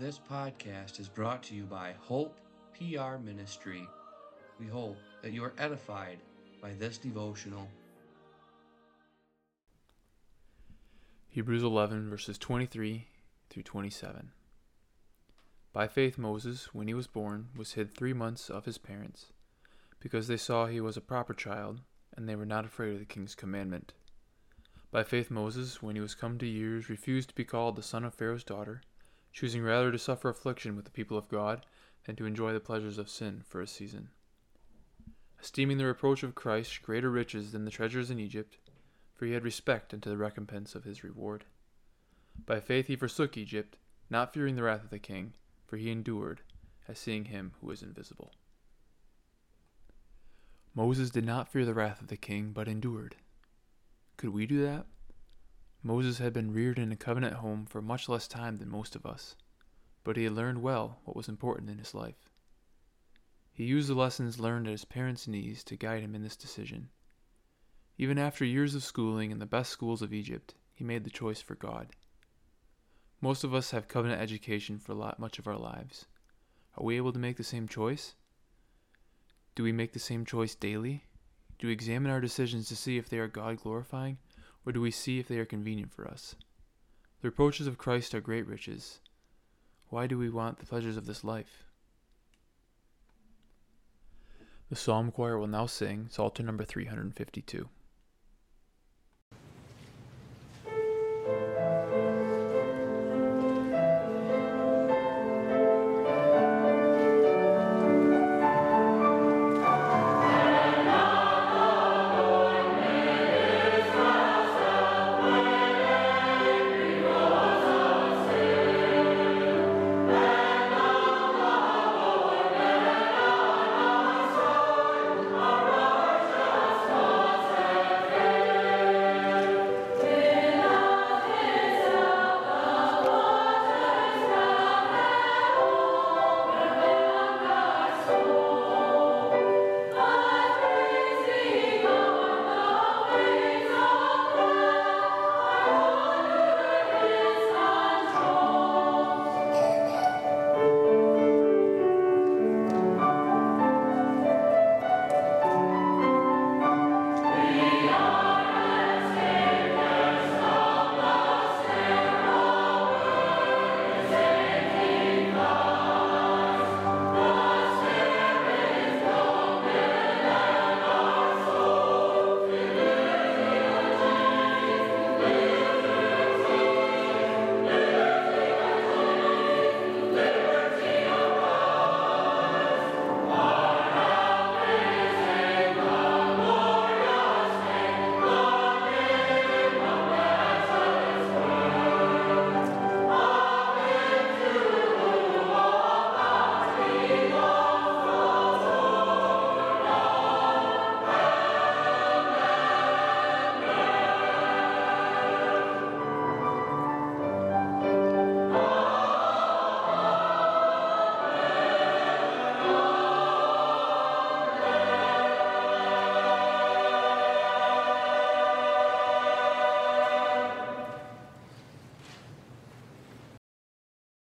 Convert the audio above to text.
This podcast is brought to you by Hope PR Ministry. We hope that you are edified by this devotional. Hebrews 11, verses 23 through 27. By faith, Moses, when he was born, was hid three months of his parents, because they saw he was a proper child, and they were not afraid of the king's commandment. By faith, Moses, when he was come to years, refused to be called the son of Pharaoh's daughter choosing rather to suffer affliction with the people of God than to enjoy the pleasures of sin for a season. Esteeming the reproach of Christ greater riches than the treasures in Egypt, for he had respect unto the recompense of his reward. By faith he forsook Egypt, not fearing the wrath of the king, for he endured, as seeing him who is invisible. Moses did not fear the wrath of the king, but endured. Could we do that? Moses had been reared in a covenant home for much less time than most of us, but he had learned well what was important in his life. He used the lessons learned at his parents' knees to guide him in this decision. Even after years of schooling in the best schools of Egypt, he made the choice for God. Most of us have covenant education for much of our lives. Are we able to make the same choice? Do we make the same choice daily? Do we examine our decisions to see if they are God glorifying or do we see if they are convenient for us? The reproaches of Christ are great riches. Why do we want the pleasures of this life? The psalm choir will now sing Psalter number 352.